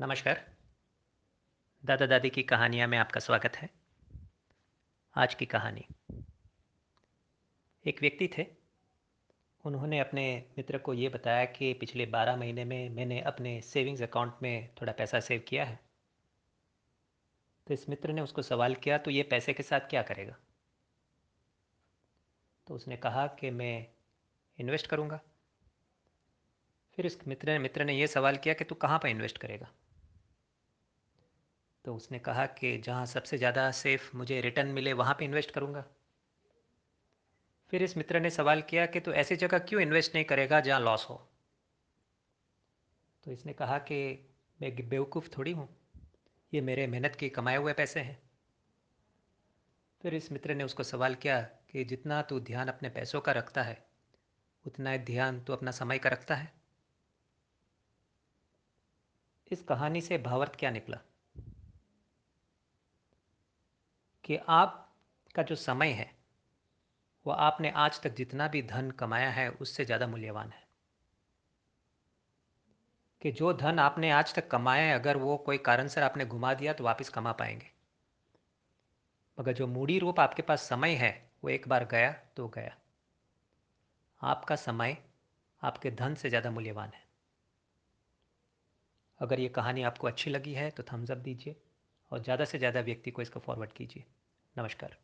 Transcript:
नमस्कार। दादा दादी की कहानियाँ में आपका स्वागत है। आज की कहानी। एक व्यक्ति थे। उन्होंने अपने मित्र को ये बताया कि पिछले बारह महीने में मैंने अपने सेविंग्स अकाउंट में थोड़ा पैसा सेव किया है। तो इस मित्र ने उसको सवाल किया तो ये पैसे के साथ क्या करेगा? तो उसने कहा कि, मैं इन्वेस्ट करूँगा। फिर इस मित्र ने मित्र ने यह सवाल किया कि, तू कहाँ पर इन्वेस्ट करेगा? तो उसने कहा कि जहाँ सबसे ज़्यादा सेफ़ मुझे रिटर्न मिले, वहाँ पे इन्वेस्ट करूँगा। फिर इस मित्र ने सवाल किया कि तो ऐसी जगह क्यों इन्वेस्ट नहीं करेगा जहाँ लॉस हो? तो इसने कहा कि मैं बेवकूफ़ थोड़ी हूँ। ये मेरे मेहनत के कमाए हुए पैसे हैं। फिर इस मित्र ने उसको सवाल किया कि जितना तू ध्यान अपने पैसों का रखता है, उतना ही ध्यान तू अपना समय का रखता है। इस कहानी से भावार्थ क्या निकला? कि आपका जो समय है, वो आपने आज तक जितना भी धन कमाया है, उससे ज़्यादा मूल्यवान है। कि जो धन आपने आज तक कमाया है, अगर वो कोई कारण से आपने घुमा दिया तो वापस कमा पाएँगे। मगर जो मूडी रूप आपके पास समय है, वो एक बार गया तो गया। आपका समय आपके धन से ज़्यादा मूल्यवान है। अगर ये कहानी आपको अच्छी लगी है तो थम्स अप दीजिए। और ज़्यादा से ज़्यादा व्यक्ति को इसको फॉरवर्ड कीजिए। नमस्कार।